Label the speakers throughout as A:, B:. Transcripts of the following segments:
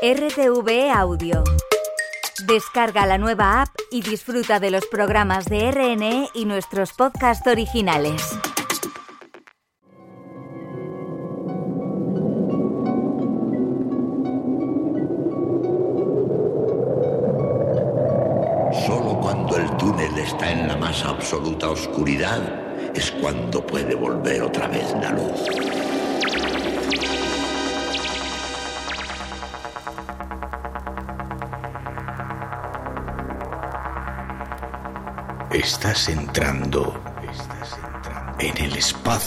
A: RTV Audio. Descarga la nueva app y disfruta de los programas de RNE y nuestros podcasts originales.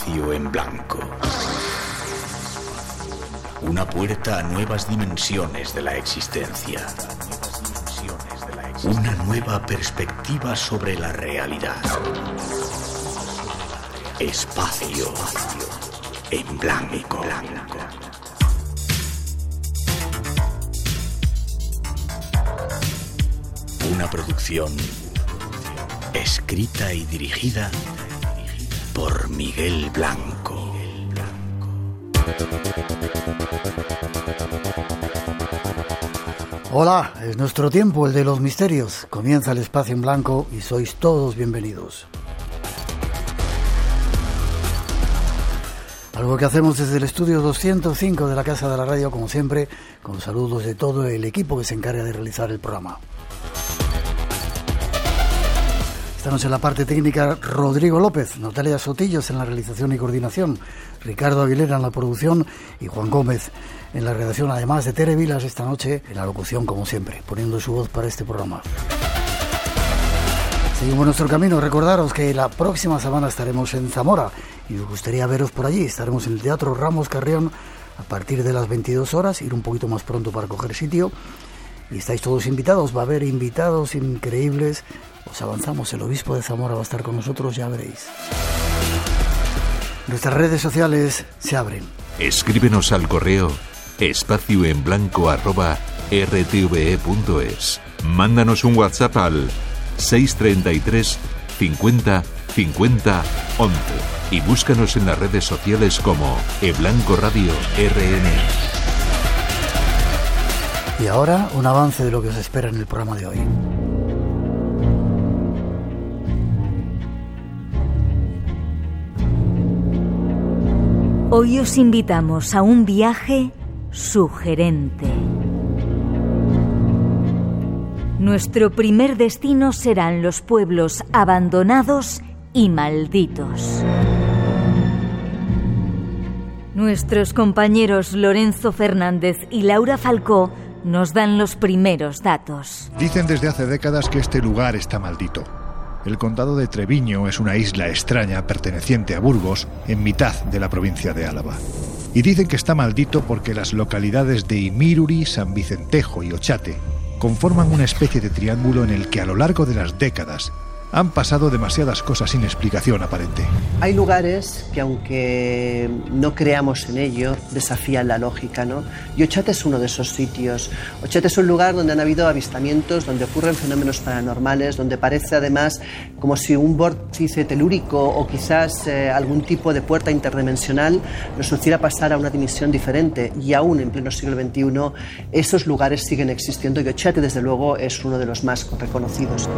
B: Espacio en blanco. Una puerta a nuevas dimensiones de la existencia. Una nueva perspectiva sobre la realidad. Espacio en blanco. Una producción escrita y dirigida por Miguel Blanco.
C: Hola, es nuestro tiempo, el de los misterios. Comienza el espacio en blanco y sois todos bienvenidos. Algo que hacemos desde el estudio 205 de la Casa de la Radio, como siempre, con saludos de todo el equipo que se encarga de realizar el programa. Estamos en la parte técnica Rodrigo López, Natalia Sotillos en la realización y coordinación, Ricardo Aguilera en la producción y Juan Gómez en la redacción, además de Tere Vilas esta noche en la locución como siempre, poniendo su voz para este programa. Seguimos nuestro camino, recordaros que la próxima semana estaremos en Zamora y nos gustaría veros por allí, estaremos en el Teatro Ramos Carrión a partir de las 22 horas, ir un poquito más pronto para coger sitio. Y estáis todos invitados, va a haber invitados increíbles os avanzamos, el obispo de Zamora va a estar con nosotros, ya veréis. Nuestras redes sociales se abren.
D: Escríbenos al correo espacio en blanco arroba rtve.es. Mándanos un WhatsApp al 633 50 50 11 y búscanos en las redes sociales como eBlanco Radio RN.
C: Y ahora un avance de lo que os espera en el programa de hoy.
A: Hoy os invitamos a un viaje sugerente. Nuestro primer destino serán los pueblos abandonados y malditos. Nuestros compañeros Lorenzo Fernández y Laura Falcó nos dan los primeros datos.
E: Dicen desde hace décadas que este lugar está maldito. El condado de Treviño es una isla extraña perteneciente a Burgos, en mitad de la provincia de Álava. Y dicen que está maldito porque las localidades de Imiruri, San Vicentejo y Ochate conforman una especie de triángulo en el que a lo largo de las décadas han pasado demasiadas cosas sin explicación aparente.
F: Hay lugares que aunque no creamos en ello, desafían la lógica, ¿no? Y Ochate es uno de esos sitios. Ochate es un lugar donde han habido avistamientos, donde ocurren fenómenos paranormales, donde parece además como si un vórtice telúrico o quizás eh, algún tipo de puerta interdimensional nos hiciera pasar a una dimensión diferente. Y aún en pleno siglo XXI, esos lugares siguen existiendo y Ochate, desde luego, es uno de los más reconocidos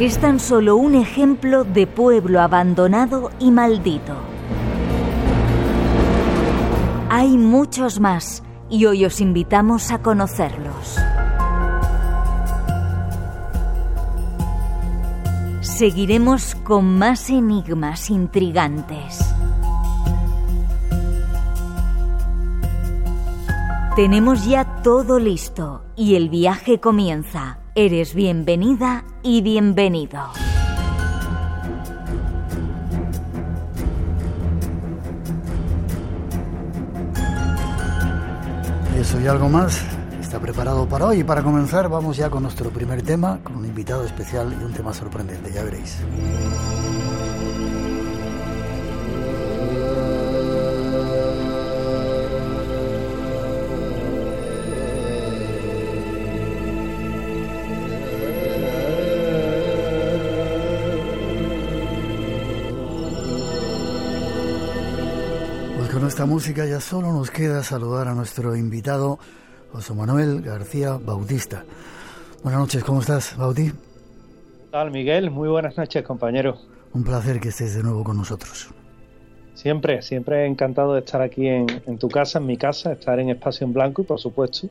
A: es tan solo un ejemplo de pueblo abandonado y maldito. Hay muchos más y hoy os invitamos a conocerlos. Seguiremos con más enigmas intrigantes. Tenemos ya todo listo y el viaje comienza. Eres bienvenida y bienvenido.
C: Eso y algo más está preparado para hoy. Y para comenzar, vamos ya con nuestro primer tema, con un invitado especial y un tema sorprendente, ya veréis. con esta música ya solo nos queda saludar a nuestro invitado, José Manuel García Bautista. Buenas noches, ¿cómo estás, Bauti?
G: tal, Miguel? Muy buenas noches, compañero.
C: Un placer que estés de nuevo con nosotros.
G: Siempre, siempre encantado de estar aquí en, en tu casa, en mi casa, estar en Espacio en Blanco y, por supuesto,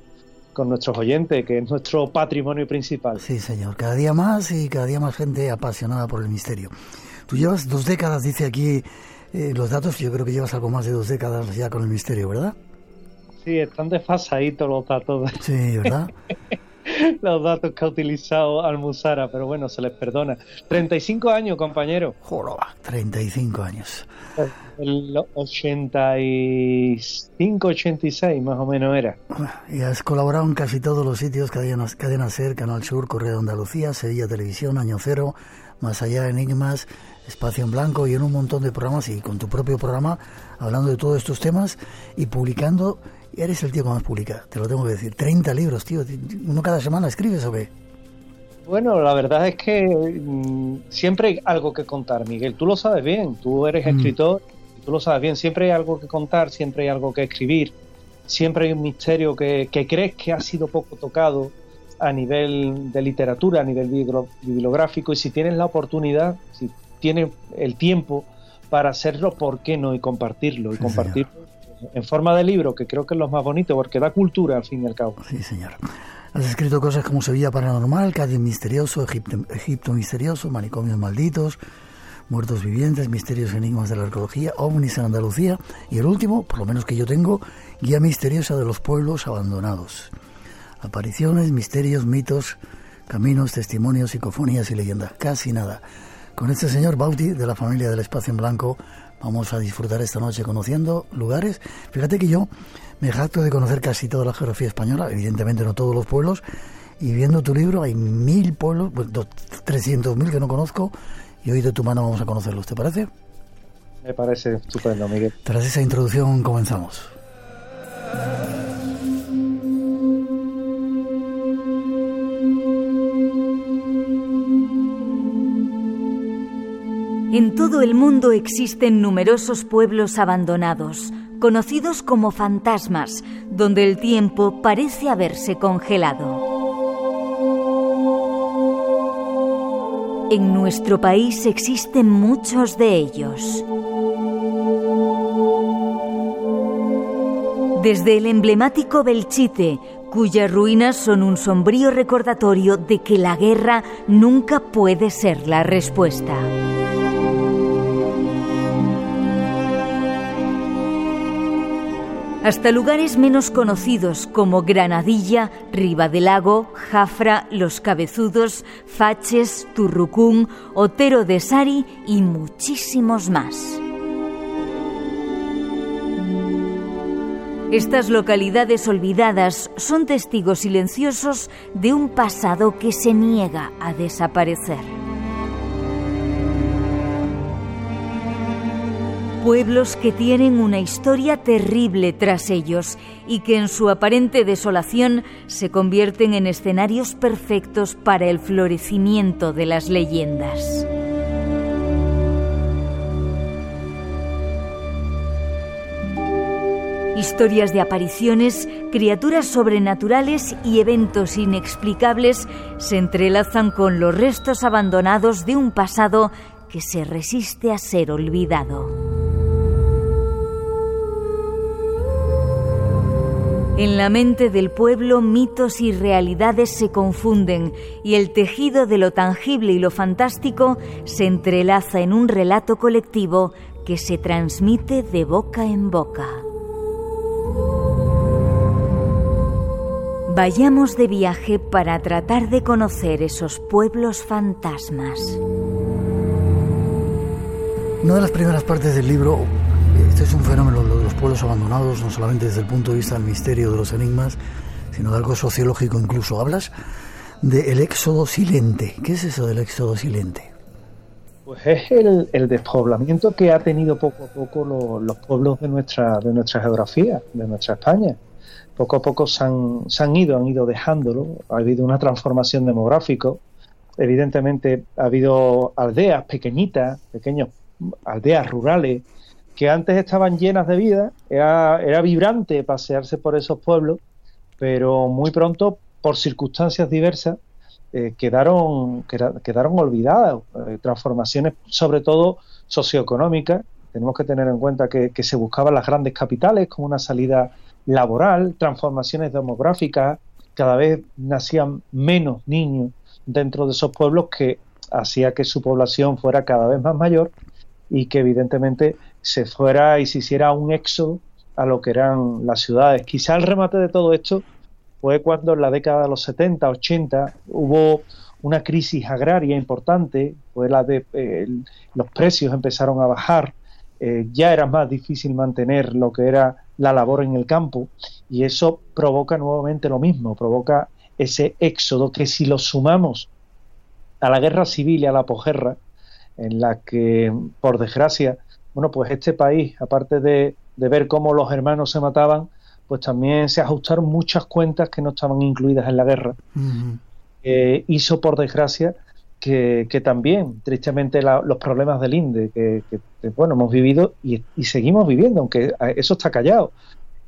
G: con nuestros oyentes, que es nuestro patrimonio principal.
C: Sí, señor. Cada día más y cada día más gente apasionada por el misterio. Tú llevas dos décadas, dice aquí eh, los datos, yo creo que llevas algo más de dos décadas ya con el misterio, ¿verdad?
G: Sí, están desfasaditos los datos.
C: Sí, ¿verdad?
G: los datos que ha utilizado Almuzara, pero bueno, se les perdona. 35 años, compañero.
C: Joroba, 35 años.
G: El 85, 86 más o menos era.
C: Y has colaborado en casi todos los sitios, Cadena, Cadena Ser, Canal Sur, Correo de Andalucía, Sevilla Televisión, Año Cero, Más Allá, Enigmas, Espacio en Blanco y en un montón de programas y con tu propio programa hablando de todos estos temas y publicando. Eres el tío que más publica, te lo tengo que decir. 30 libros, tío. ¿Uno cada semana escribes o qué?
G: Bueno, la verdad es que mmm, siempre hay algo que contar, Miguel. Tú lo sabes bien, tú eres mm. escritor, tú lo sabes bien. Siempre hay algo que contar, siempre hay algo que escribir, siempre hay un misterio que, que crees que ha sido poco tocado a nivel de literatura, a nivel bibliográfico, y si tienes la oportunidad, si tiene el tiempo para hacerlo, ¿por qué no? Y compartirlo, y sí, compartirlo señor. en forma de libro, que creo que es lo más bonito, porque da cultura al fin y al cabo.
C: Sí, señor. Has escrito cosas como Sevilla Paranormal, Cádiz Misterioso, Egipto, Egipto Misterioso, Manicomios Malditos, Muertos Vivientes, Misterios Enigmas de la Arqueología, OVNIs en Andalucía, y el último, por lo menos que yo tengo, Guía Misteriosa de los Pueblos Abandonados. Apariciones, misterios, mitos, caminos, testimonios, psicofonías y leyendas. Casi nada. Con este señor Bauti de la familia del Espacio en Blanco vamos a disfrutar esta noche conociendo lugares. Fíjate que yo me jacto de conocer casi toda la geografía española, evidentemente no todos los pueblos, y viendo tu libro hay mil pueblos, trescientos mil que no conozco, y hoy de tu mano vamos a conocerlos, ¿te parece?
G: Me parece estupendo, Miguel.
C: Tras esa introducción comenzamos.
A: En todo el mundo existen numerosos pueblos abandonados, conocidos como fantasmas, donde el tiempo parece haberse congelado. En nuestro país existen muchos de ellos. Desde el emblemático Belchite, cuyas ruinas son un sombrío recordatorio de que la guerra nunca puede ser la respuesta. Hasta lugares menos conocidos como Granadilla, Riva del Lago, Jafra, Los Cabezudos, Faches, Turrucún, Otero de Sari y muchísimos más. Estas localidades olvidadas son testigos silenciosos de un pasado que se niega a desaparecer. Pueblos que tienen una historia terrible tras ellos y que en su aparente desolación se convierten en escenarios perfectos para el florecimiento de las leyendas. Historias de apariciones, criaturas sobrenaturales y eventos inexplicables se entrelazan con los restos abandonados de un pasado que se resiste a ser olvidado. En la mente del pueblo mitos y realidades se confunden y el tejido de lo tangible y lo fantástico se entrelaza en un relato colectivo que se transmite de boca en boca. Vayamos de viaje para tratar de conocer esos pueblos fantasmas.
C: Una de las primeras partes del libro este es un fenómeno pueblos abandonados, no solamente desde el punto de vista del misterio de los enigmas, sino de algo sociológico incluso. Hablas del éxodo silente. ¿Qué es eso del éxodo silente?
G: Pues es el, despoblamiento que ha tenido poco a poco lo, los pueblos de nuestra, de nuestra geografía, de nuestra España. Poco a poco se han, se han ido, han ido dejándolo. Ha habido una transformación demográfica. Evidentemente ha habido aldeas pequeñitas, pequeños aldeas rurales que antes estaban llenas de vida, era, era vibrante pasearse por esos pueblos, pero muy pronto, por circunstancias diversas, eh, quedaron, quedaron olvidadas. Eh, transformaciones, sobre todo socioeconómicas. Tenemos que tener en cuenta que, se buscaban las grandes capitales como una salida laboral, transformaciones demográficas, cada vez nacían menos niños dentro de esos pueblos que hacía que su población fuera cada vez más mayor y que evidentemente se fuera y se hiciera un éxodo a lo que eran las ciudades. Quizá el remate de todo esto fue cuando en la década de los 70, 80 hubo una crisis agraria importante, fue la de eh, los precios empezaron a bajar, eh, ya era más difícil mantener lo que era la labor en el campo y eso provoca nuevamente lo mismo, provoca ese éxodo que si lo sumamos a la guerra civil y a la posguerra, en la que, por desgracia, bueno, pues este país, aparte de, ver cómo los hermanos se mataban, pues también se ajustaron muchas cuentas que no estaban incluidas en la guerra. Eh, hizo, por desgracia, que, también, tristemente, los problemas del INDE, que, bueno, hemos vivido y, seguimos viviendo, aunque eso está callado.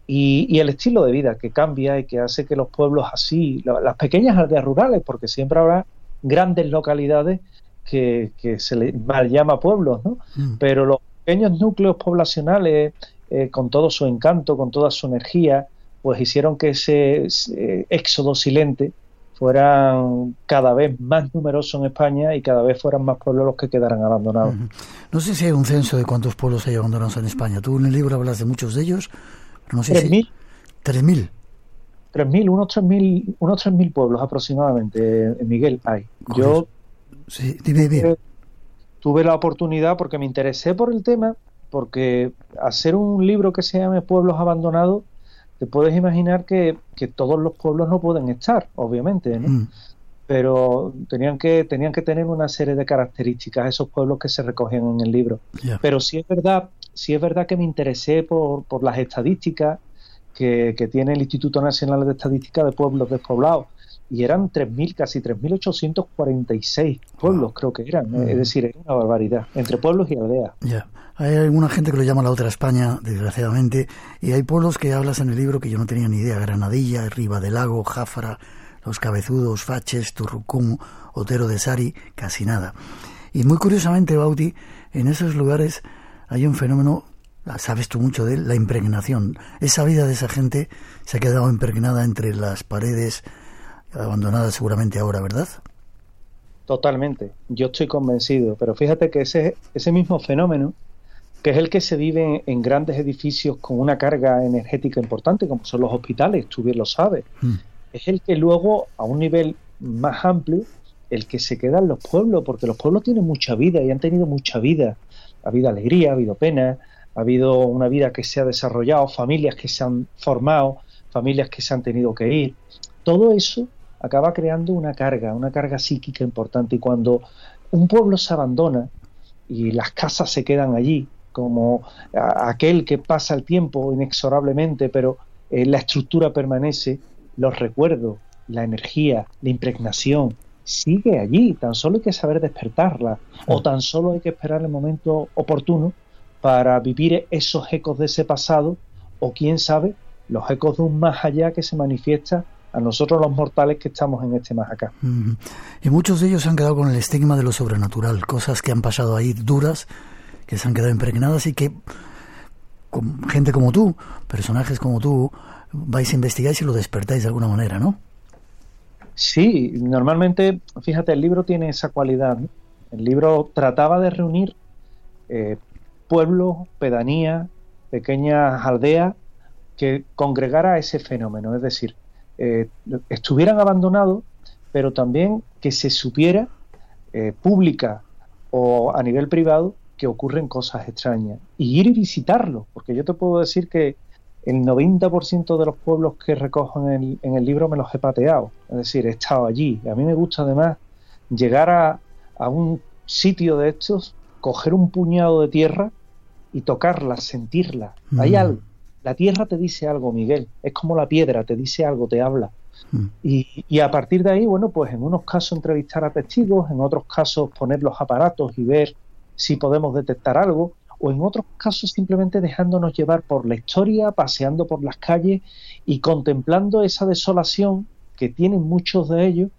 G: Y, el estilo de vida que cambia y que hace que los pueblos así, las pequeñas aldeas rurales, porque siempre habrá grandes localidades que, se le mal llama pueblos, ¿no? Mm. Pero los pequeños núcleos poblacionales, eh, con todo su encanto, con toda su energía, pues hicieron que ese éxodo silente fueran cada vez más numerosos en España y cada vez fueran más pueblos los que quedaran abandonados.
C: No sé si hay un censo de cuántos pueblos hay abandonados en España. Tú en el libro hablas de muchos de ellos, pero no sé
G: ¿Tres mil?
C: ¿Tres mil?
G: Tres mil, unos tres mil, unos tres mil pueblos aproximadamente, Miguel, hay. Yo
C: sí, dime bien.
G: Tuve la oportunidad porque me interesé por el tema, porque hacer un libro que se llame Pueblos Abandonados te puedes imaginar que, todos los pueblos no pueden estar, obviamente, ¿no? Mm. pero tenían que tenían que tener una serie de características esos pueblos que se recogían en el libro. Pero sí es verdad, sí es verdad que me interesé por, por las estadísticas que, que, tiene el Instituto Nacional de Estadística de Pueblos Despoblados y eran 3.000, casi 3.846 pueblos, creo que eran. Es decir, era una barbaridad, entre pueblos y aldeas.
C: Ya. Hay alguna gente que lo llama la otra España, desgraciadamente, y hay pueblos que hablas en el libro que yo no tenía ni idea. Granadilla, Riva del Lago, Jáfara, Los Cabezudos, Faches, Turrucum, Otero de Sari, casi nada. Y muy curiosamente, Bauti, en esos lugares hay un fenómeno, sabes tú mucho de él, la impregnación. Esa vida de esa gente se ha quedado impregnada entre las paredes abandonada seguramente ahora, ¿verdad?
G: Totalmente, yo estoy convencido, pero fíjate que ese, ese mismo fenómeno, que es el que se vive en grandes edificios con una carga energética importante, como son los hospitales, tú bien lo sabes, mm. es el que luego, a un nivel más amplio, el que se queda en los pueblos, porque los pueblos tienen mucha vida y han tenido mucha vida. Ha habido alegría, ha habido pena, ha habido una vida que se ha desarrollado, familias que se han formado, familias que se han tenido que ir. Todo eso acaba creando una carga, una carga psíquica importante. Y cuando un pueblo se abandona y las casas se quedan allí, como aquel que pasa el tiempo inexorablemente, pero eh, la estructura permanece, los recuerdos, la energía, la impregnación, sigue allí, tan solo hay que saber despertarla o tan solo hay que esperar el momento oportuno para vivir esos ecos de ese pasado o quién sabe, los ecos de un más allá que se manifiesta a nosotros los mortales que estamos en este más acá.
C: Y muchos de ellos se han quedado con el estigma de lo sobrenatural, cosas que han pasado ahí duras, que se han quedado impregnadas y que con gente como tú, personajes como tú, vais a investigar y lo despertáis de alguna manera, ¿no?
G: Sí, normalmente, fíjate, el libro tiene esa cualidad. El libro trataba de reunir eh, pueblos, pedanías, pequeñas aldeas que congregara ese fenómeno. Es decir, eh, estuvieran abandonados, pero también que se supiera eh, pública o a nivel privado que ocurren cosas extrañas y ir y visitarlos, porque yo te puedo decir que el 90% de los pueblos que recojo en el, en el, libro me los he pateado, es decir, he estado allí. A mí me gusta además llegar a, a un sitio de estos, coger un puñado de tierra y tocarla, sentirla. Hay mm. algo la tierra te dice algo, Miguel. Es como la piedra, te dice algo, te habla. Mm. Y, a partir de ahí, bueno, pues en unos casos entrevistar a testigos, en otros casos poner los aparatos y ver si podemos detectar algo, o en otros casos simplemente dejándonos llevar por la historia, paseando por las calles y contemplando esa desolación que tienen muchos de ellos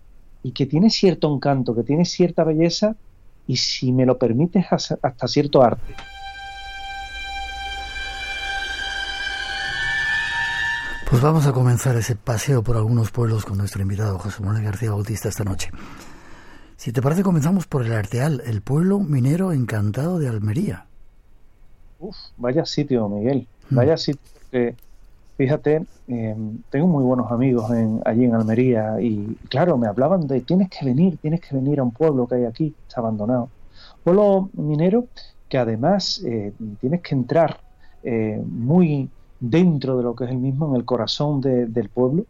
G: y que tiene cierto encanto, que tiene cierta belleza y si me lo permites hasta cierto arte.
C: Pues vamos a comenzar ese paseo por algunos pueblos con nuestro invitado José Manuel García Bautista esta noche. Si te parece, comenzamos por el Arteal, el pueblo minero encantado de Almería.
G: Uf, vaya sitio, Miguel. Mm. Vaya sitio. fíjate, em, tengo muy buenos amigos en, allí en Almería y, claro, me hablaban de tienes que venir, tienes que venir a un pueblo que hay aquí, está abandonado. Pueblo minero que además eh, tienes que entrar eh, muy dentro de lo que es el mismo, en el corazón del pueblo,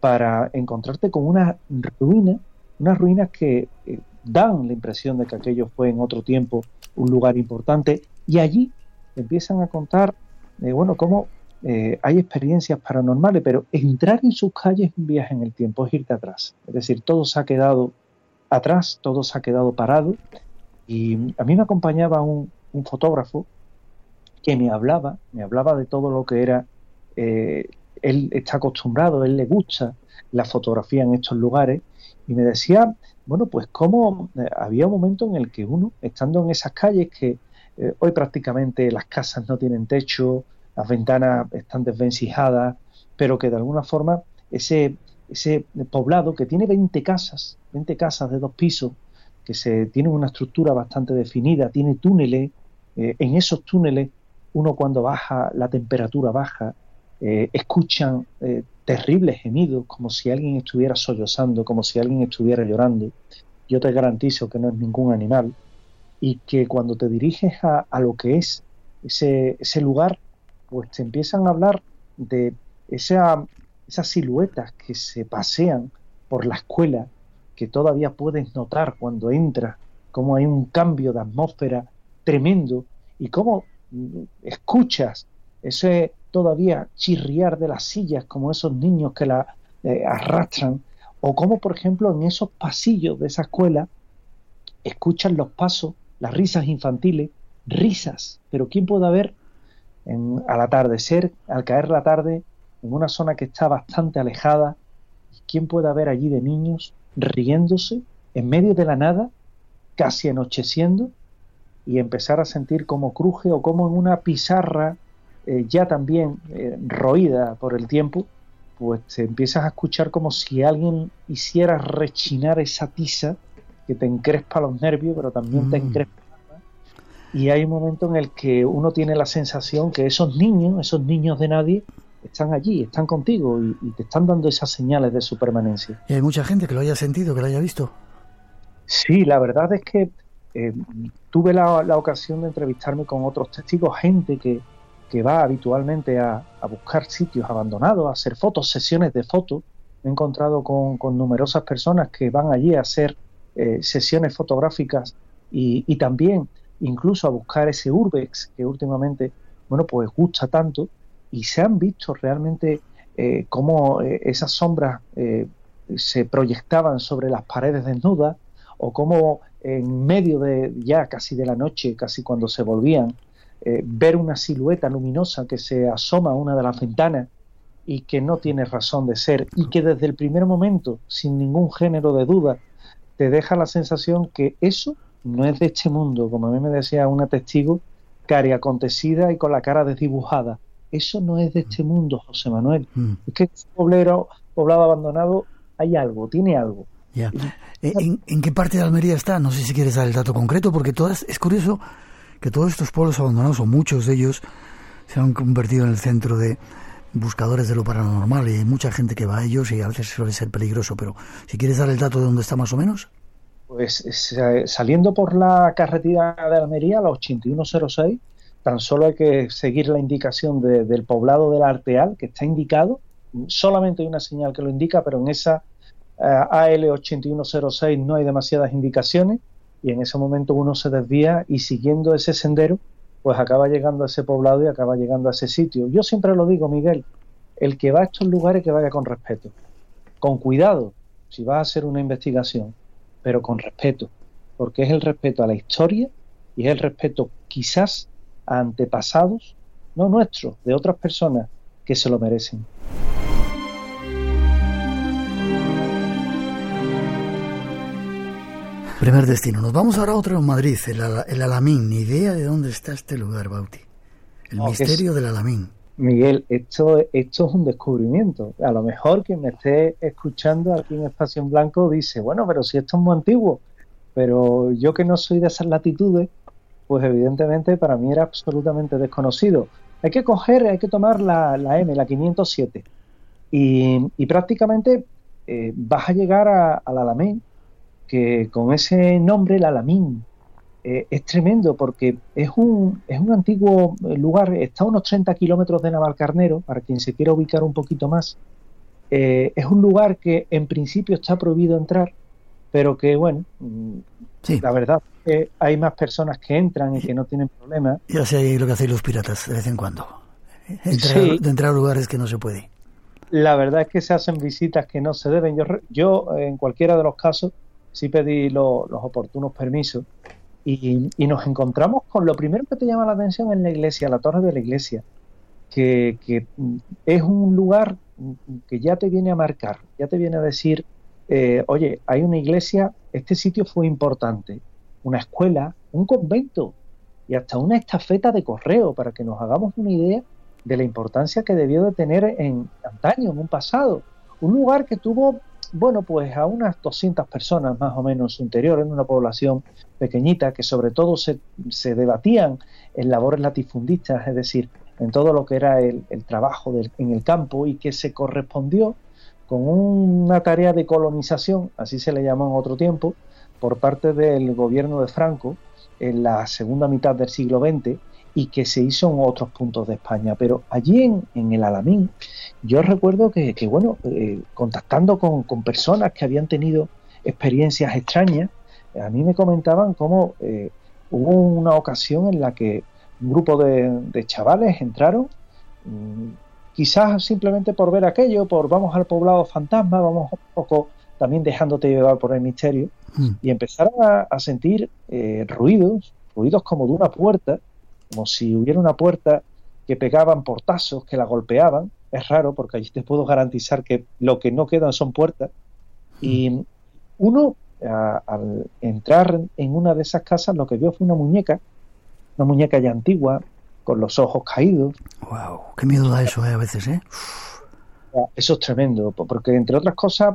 G: para encontrarte con una ruina, unas ruinas que eh, dan la impresión de que aquello fue en otro tiempo un lugar importante, y allí empiezan a contar, eh, bueno, cómo eh, hay experiencias paranormales, pero entrar en sus calles es un viaje en el tiempo, es irte atrás. Es decir, todo se ha quedado atrás, todo se ha quedado parado, y a mí me acompañaba un fotógrafo que me hablaba, me hablaba de todo lo que era, eh, él está acostumbrado, él le gusta la fotografía en estos lugares, y me decía, bueno, pues cómo eh, había un momento en el que uno, estando en esas calles que eh, hoy prácticamente las casas no tienen techo, las ventanas están desvencijadas, pero que de alguna forma ese, ese poblado que tiene 20 casas, 20 casas de dos pisos, que se tiene una estructura bastante definida, tiene túneles, en esos túneles uno cuando baja, la temperatura baja, eh, escuchan eh, terribles gemidos, como si alguien estuviera sollozando, como si alguien estuviera llorando. Yo te garantizo que no es ningún animal y que cuando te diriges a, lo que es ese, ese, lugar, pues te empiezan a hablar de esa, esas siluetas que se pasean por la escuela, que todavía puedes notar cuando entras, cómo hay un cambio de atmósfera tremendo y cómo escuchas ese todavía chirriar de las sillas como esos niños que la eh, arrastran o como por ejemplo en esos pasillos de esa escuela escuchan los pasos, las risas infantiles, risas, pero ¿quién puede haber en, al atardecer, al caer la tarde, en una zona que está bastante alejada, quién puede haber allí de niños riéndose en medio de la nada, casi anocheciendo, y empezar a sentir cómo cruje o como en una pizarra eh, ya también eh, roída por el tiempo, pues te empiezas a escuchar como si alguien hiciera rechinar esa tiza que te encrespa los nervios, pero también te mm. encrespa. Y hay un momento en el que uno tiene la sensación que esos niños, esos niños de nadie, están allí, están contigo y, y te están dando esas señales de su permanencia.
C: ¿Y hay mucha gente que lo haya sentido, que lo haya visto?
G: Sí, la verdad es que eh, tuve la, ocasión de entrevistarme con otros testigos, gente que, va habitualmente a, buscar sitios abandonados, a hacer fotos, sesiones de fotos. He encontrado con, numerosas personas que van allí a hacer eh, sesiones fotográficas y, también incluso a buscar ese urbex que últimamente, bueno, pues gusta tanto y se han visto realmente eh, cómo esas sombras se proyectaban sobre las paredes desnudas o cómo en medio de ya casi de la noche, casi cuando se volvían, eh, ver una silueta luminosa que se asoma a una de las ventanas y que no tiene razón de ser y que desde el primer momento, sin ningún género de duda, te deja la sensación que eso no es de este mundo, como a mí me decía una testigo, cari acontecida y con la cara desdibujada. Eso no es de este mundo, José Manuel. Mm. Es que este poblero, poblado abandonado, hay algo, tiene algo.
C: Ya. Eh, ¿En, qué parte de Almería está? No sé si quieres dar el dato concreto, porque todas, es curioso que todos estos pueblos abandonados, o muchos de ellos, se han convertido en el centro de buscadores de lo paranormal y hay mucha gente que va a ellos y a veces suele ser peligroso, pero si quieres dar el dato de dónde está más o menos.
G: Pues eh, saliendo por la carretera de Almería, la 8106, tan solo hay que seguir la indicación del poblado del Arteal, que está indicado, solamente hay una señal que lo indica, pero en esa AL8106 no hay demasiadas indicaciones y en ese momento uno se desvía y siguiendo ese sendero pues acaba llegando a ese poblado y acaba llegando a ese sitio. Yo siempre lo digo, Miguel, el que va a estos lugares que vaya con respeto, con cuidado, si va a hacer una investigación, pero con respeto, porque es el respeto a la historia y es el respeto quizás a antepasados, no nuestros, de otras personas que se lo merecen.
C: Primer destino. Nos vamos ahora a otro en Madrid, el, Alamín. Ni idea de dónde está este lugar, Bauti. El misterio del Alamín.
G: Miguel, esto, esto es un descubrimiento. A lo mejor quien me esté escuchando aquí en Espacio en Blanco dice, bueno, pero si esto es muy antiguo, pero yo que no soy de esas latitudes, pues evidentemente para mí era absolutamente desconocido. Hay que coger, hay que tomar la, la M, la 507, y, y prácticamente eh, vas a llegar al Alamén, que con ese nombre, el Alamín, eh, es tremendo porque es un, es un antiguo lugar, está a unos 30 kilómetros de Navalcarnero, para quien se quiera ubicar un poquito más. Eh, es un lugar que en principio está prohibido entrar, pero que, bueno, sí. la verdad que hay más personas que entran y que no tienen problemas.
C: Ya sé lo que hacen los piratas de vez en cuando, entrar, de entrar a lugares que no se puede.
G: La verdad es que se hacen visitas que no se deben. Yo, yo en cualquiera de los casos, sí pedí los oportunos permisos y, nos encontramos con lo primero que te llama la atención en la iglesia, la torre de la iglesia, que, es un lugar que ya te viene a marcar, ya te viene a decir, eh, oye, hay una iglesia, este sitio fue importante, una escuela, un convento y hasta una estafeta de correo, para que nos hagamos una idea de la importancia que debió de tener en antaño, en un pasado. Un lugar que tuvo bueno, pues a unas 200 personas más o menos interior, en una población pequeñita que sobre todo se, se debatían en labores latifundistas, es decir, en todo lo que era el, trabajo en el campo y que se correspondió con una tarea de colonización, así se le llamó en otro tiempo, por parte del gobierno de Franco en la segunda mitad del siglo XX y que se hizo en otros puntos de España. Pero allí en, en el Alamín yo recuerdo que, bueno, eh, contactando con, personas que habían tenido experiencias extrañas, a mí me comentaban cómo eh, hubo una ocasión en la que un grupo de, chavales entraron, mm, quizás simplemente por ver aquello, por vamos al poblado fantasma, vamos un poco también dejándote llevar por el misterio, mm. y empezaron a, sentir eh, ruidos, ruidos como de una puerta, como si hubiera una puerta que pegaban portazos, que la golpeaban, es raro porque allí te puedo garantizar que lo que no quedan son puertas. Y uno, al entrar en una de esas casas, lo que vio fue una muñeca, una muñeca ya antigua, con los ojos caídos.
C: ¡Wow! ¡Qué miedo da eso eh, a veces, eh!
G: Eso es tremendo, porque entre otras cosas,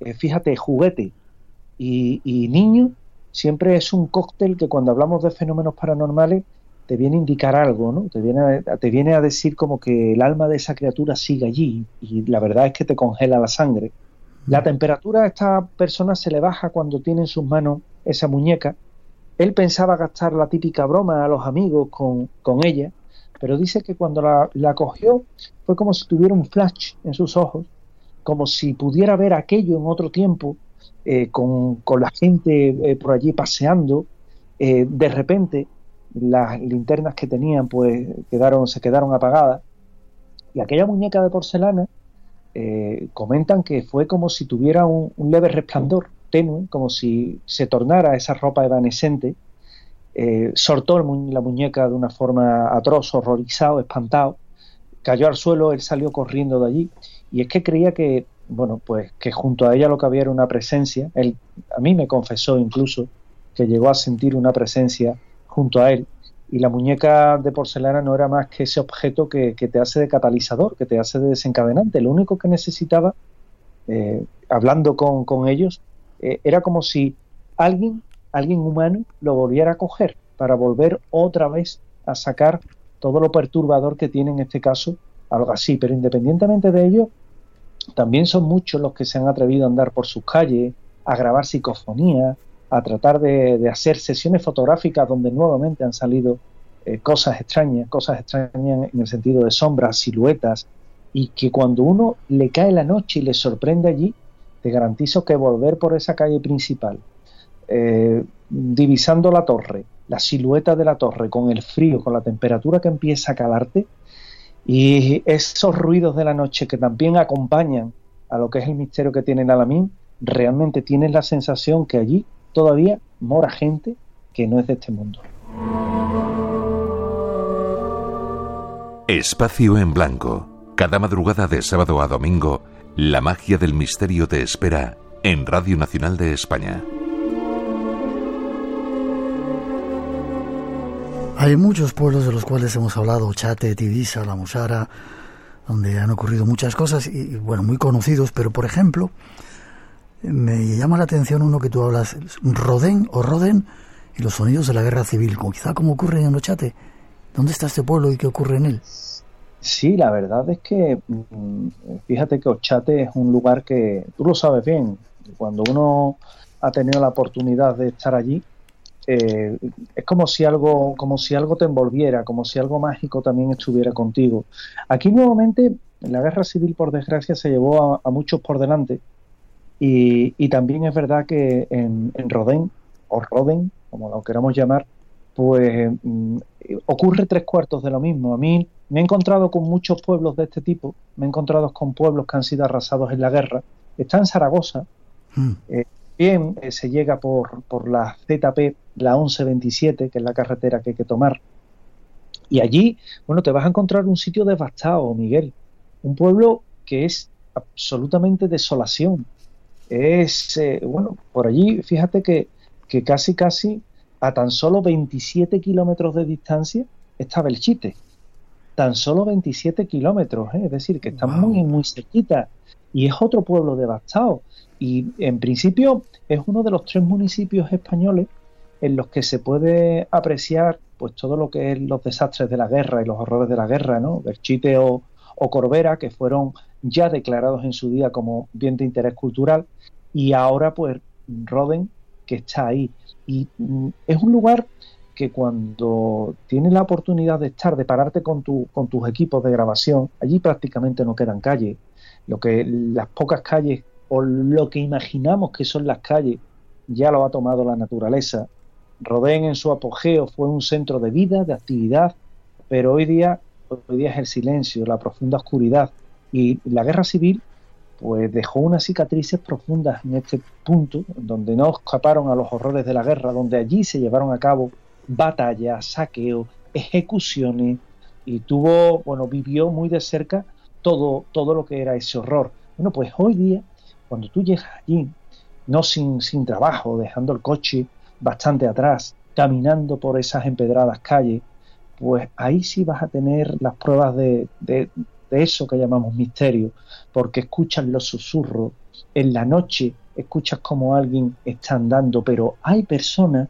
G: eh, fíjate, juguete y, y niño siempre es un cóctel que cuando hablamos de fenómenos paranormales te viene a indicar algo, ¿no? Te viene a, te viene a decir como que el alma de esa criatura sigue allí y la verdad es que te congela la sangre. La temperatura a esta persona se le baja cuando tiene en sus manos esa muñeca. Él pensaba gastar la típica broma a los amigos con, con ella, pero dice que cuando la, la, cogió fue como si tuviera un flash en sus ojos, como si pudiera ver aquello en otro tiempo, eh, con, con, la gente eh, por allí paseando. Eh, de repente las linternas que tenían pues quedaron, se quedaron apagadas. Y aquella muñeca de porcelana eh, comentan que fue como si tuviera un, leve resplandor tenue, como si se tornara esa ropa evanescente, eh, sortó la muñeca de una forma atroz, horrorizado, espantado, cayó al suelo, él salió corriendo de allí. Y es que creía que, bueno, pues que junto a ella lo que había era una presencia, él a mí me confesó incluso que llegó a sentir una presencia junto a él y la muñeca de porcelana no era más que ese objeto que, te hace de catalizador, que te hace de desencadenante. Lo único que necesitaba, eh, hablando con, ellos, eh, era como si alguien, alguien humano, lo volviera a coger para volver otra vez a sacar todo lo perturbador que tiene en este caso algo así. Pero independientemente de ello, también son muchos los que se han atrevido a andar por sus calles, a grabar psicofonía, a tratar de, hacer sesiones fotográficas donde nuevamente han salido eh, cosas extrañas, cosas extrañas en el sentido de sombras, siluetas, y que cuando uno le cae la noche y le sorprende allí, te garantizo que volver por esa calle principal, eh, divisando la torre, la silueta de la torre, con el frío, con la temperatura que empieza a calarte, y esos ruidos de la noche que también acompañan a lo que es el misterio que tiene Alamín, realmente tienes la sensación que allí todavía mora gente que no es de este mundo.
D: Espacio en Blanco. Cada madrugada de sábado a domingo, la magia del misterio te espera en Radio Nacional de España.
C: Hay muchos pueblos de los cuales hemos hablado, Chate, Tibisa, La Musara, donde han ocurrido muchas cosas y, bueno, muy conocidos, pero por ejemplo, me llama la atención uno que tú hablas, Rodén o Roden y los sonidos de la guerra civil, quizá como ocurre en Ochate. ¿Dónde está este pueblo y qué ocurre en él?
G: Sí, la verdad es que mm, fíjate que Ochate es un lugar que tú lo sabes bien. Cuando uno ha tenido la oportunidad de estar allí, eh, es como si algo, como si algo te envolviera, como si algo mágico también estuviera contigo. Aquí nuevamente la guerra civil, por desgracia, se llevó a, muchos por delante. Y, también es verdad que en, en Rodén, o Roden, como lo queramos llamar, pues mm, ocurre tres cuartos de lo mismo. A mí me he encontrado con muchos pueblos de este tipo, me he encontrado con pueblos que han sido arrasados en la guerra. Está en Zaragoza, hmm. eh, bien eh, se llega por, por la ZP, la 1127, que es la carretera que hay que tomar. Y allí, bueno, te vas a encontrar un sitio devastado, Miguel. Un pueblo que es absolutamente desolación. Es, eh, bueno, por allí, fíjate que, que casi, casi a tan solo 27 kilómetros de distancia está Belchite. Tan solo 27 kilómetros, ¿eh? es decir, que está muy, muy cerquita. Y es otro pueblo devastado. Y en principio es uno de los tres municipios españoles en los que se puede apreciar pues todo lo que es los desastres de la guerra y los horrores de la guerra, ¿no? Belchite o, o Corbera, que fueron ya declarados en su día como bien de interés cultural, y ahora pues Roden, que está ahí. Y mm, es un lugar que cuando tienes la oportunidad de estar, de pararte con, tu, con tus equipos de grabación, allí prácticamente no quedan calles. Lo que las pocas calles o lo que imaginamos que son las calles ya lo ha tomado la naturaleza. Rodén en su apogeo fue un centro de vida, de actividad, pero hoy día, hoy día es el silencio, la profunda oscuridad. Y la guerra civil pues dejó unas cicatrices profundas en este punto, donde no escaparon a los horrores de la guerra, donde allí se llevaron a cabo batallas, saqueos, ejecuciones, y tuvo, bueno, vivió muy de cerca todo, todo lo que era ese horror. Bueno, pues hoy día, cuando tú llegas allí, no sin, sin trabajo, dejando el coche bastante atrás, caminando por esas empedradas calles, pues ahí sí vas a tener las pruebas de, de eso que llamamos misterio, porque escuchas los susurros, en la noche escuchas como alguien está andando, pero hay personas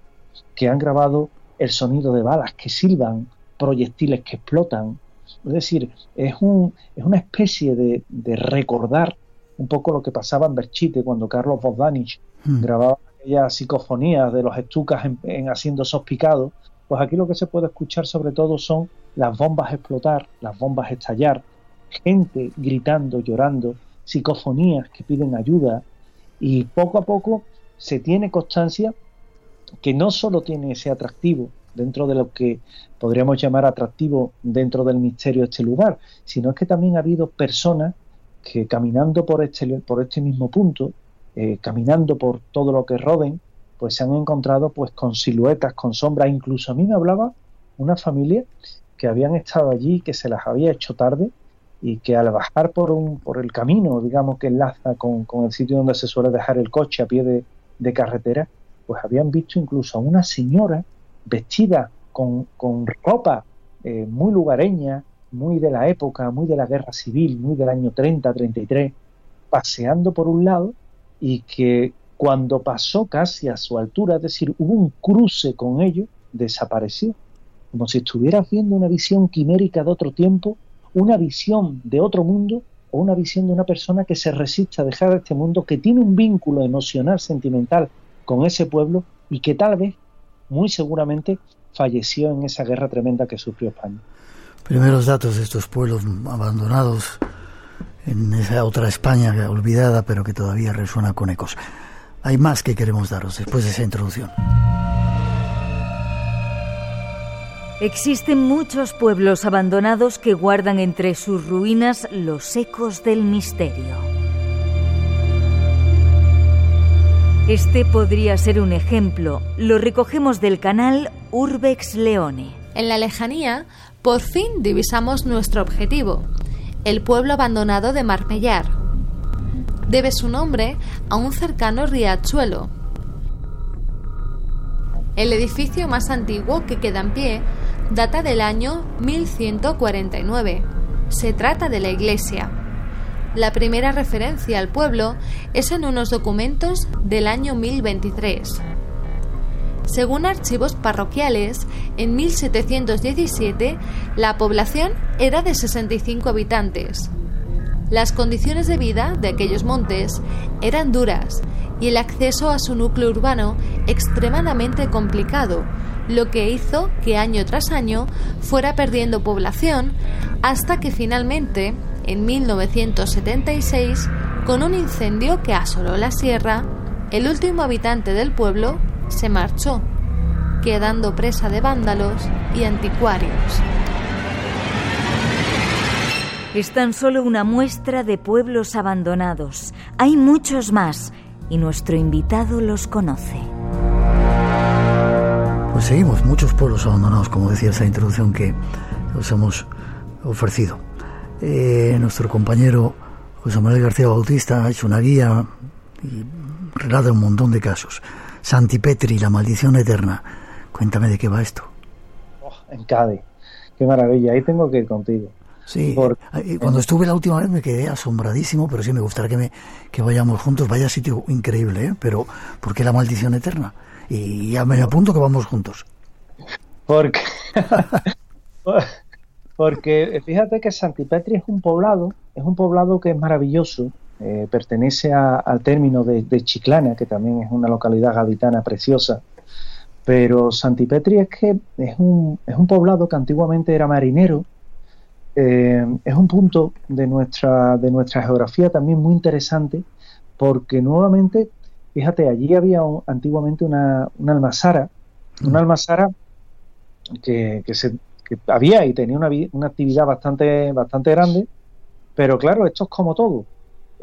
G: que han grabado el sonido de balas que silban, proyectiles que explotan. Es decir, es, un, es una especie de, recordar un poco lo que pasaba en Berchite cuando Carlos Bogdanich hmm. grababa aquellas psicofonías de los estucas en, haciendo esos picados. Pues aquí lo que se puede escuchar sobre todo son las bombas explotar, las bombas estallar, gente gritando, llorando, psicofonías que piden ayuda y poco a poco se tiene constancia que no solo tiene ese atractivo dentro de lo que podríamos llamar atractivo dentro del misterio de este lugar, sino que también ha habido personas que caminando por este, por este mismo punto, eh, caminando por todo lo que roden, pues se han encontrado pues con siluetas, con sombras, incluso a mí me hablaba una familia que habían estado allí, que se las había hecho tarde y que al bajar por, un, por el camino, digamos que enlaza con, el sitio donde se suele dejar el coche a pie de, carretera, pues habían visto incluso a una señora vestida con, ropa eh, muy lugareña, muy de la época, muy de la guerra civil, muy del año 30, 33, paseando por un lado y que cuando pasó casi a su altura, es decir, hubo un cruce con ellos, desapareció, como si estuvieras viendo una visión quimérica de otro tiempo una visión de otro mundo o una visión de una persona que se resiste a dejar este mundo, que tiene un vínculo emocional, sentimental con ese pueblo y que tal vez, muy seguramente, falleció en esa guerra tremenda que sufrió España.
C: Primeros datos de estos pueblos abandonados en esa otra España olvidada, pero que todavía resuena con ecos. Hay más que queremos daros después de esa introducción.
A: Existen muchos pueblos abandonados que guardan entre sus ruinas los ecos del misterio. Este podría ser un ejemplo. Lo recogemos del canal Urbex Leone.
H: En la lejanía Por fin divisamos nuestro objetivo, el pueblo abandonado de Marmellar. Debe su nombre a un cercano riachuelo. El edificio más antiguo que queda en pie data del año 1149. Se trata de la iglesia. La primera referencia al pueblo es en unos documentos del año 1023. Según archivos parroquiales, en 1717 la población era de 65 habitantes. Las condiciones de vida de aquellos montes eran duras y el acceso a su núcleo urbano extremadamente complicado, lo que hizo que año tras año fuera perdiendo población hasta que finalmente, en 1976, con un incendio que asoló la sierra, el último habitante del pueblo se marchó, quedando presa de vándalos y anticuarios.
A: Es tan solo una muestra de pueblos abandonados. Hay muchos más y nuestro invitado los conoce.
C: Pues seguimos, muchos pueblos abandonados, como decía esa introducción que os hemos ofrecido. Eh, nuestro compañero José Manuel García Bautista ha hecho una guía y relata un montón de casos. Santi Petri, la maldición eterna. Cuéntame de qué va esto.
G: Oh, en Cádiz. Qué maravilla. Ahí tengo que ir contigo.
C: Sí, cuando estuve la última vez me quedé asombradísimo, pero sí me gustaría que, me, que vayamos juntos. Vaya sitio increíble, ¿eh? Pero ¿por qué la maldición eterna? Y ya me apunto que vamos juntos.
G: Porque, porque fíjate que Santipetri es un poblado, es un poblado que es maravilloso, eh, pertenece al término de, Chiclana, que también es una localidad gaditana preciosa, pero Santipetri es que es un, es un poblado que antiguamente era marinero, eh, es un punto de nuestra, de nuestra geografía también muy interesante, porque nuevamente, fíjate, allí había antiguamente una, una almazara, una almazara que, que, se, que había y tenía una, una actividad bastante, bastante grande, pero claro, esto es como todo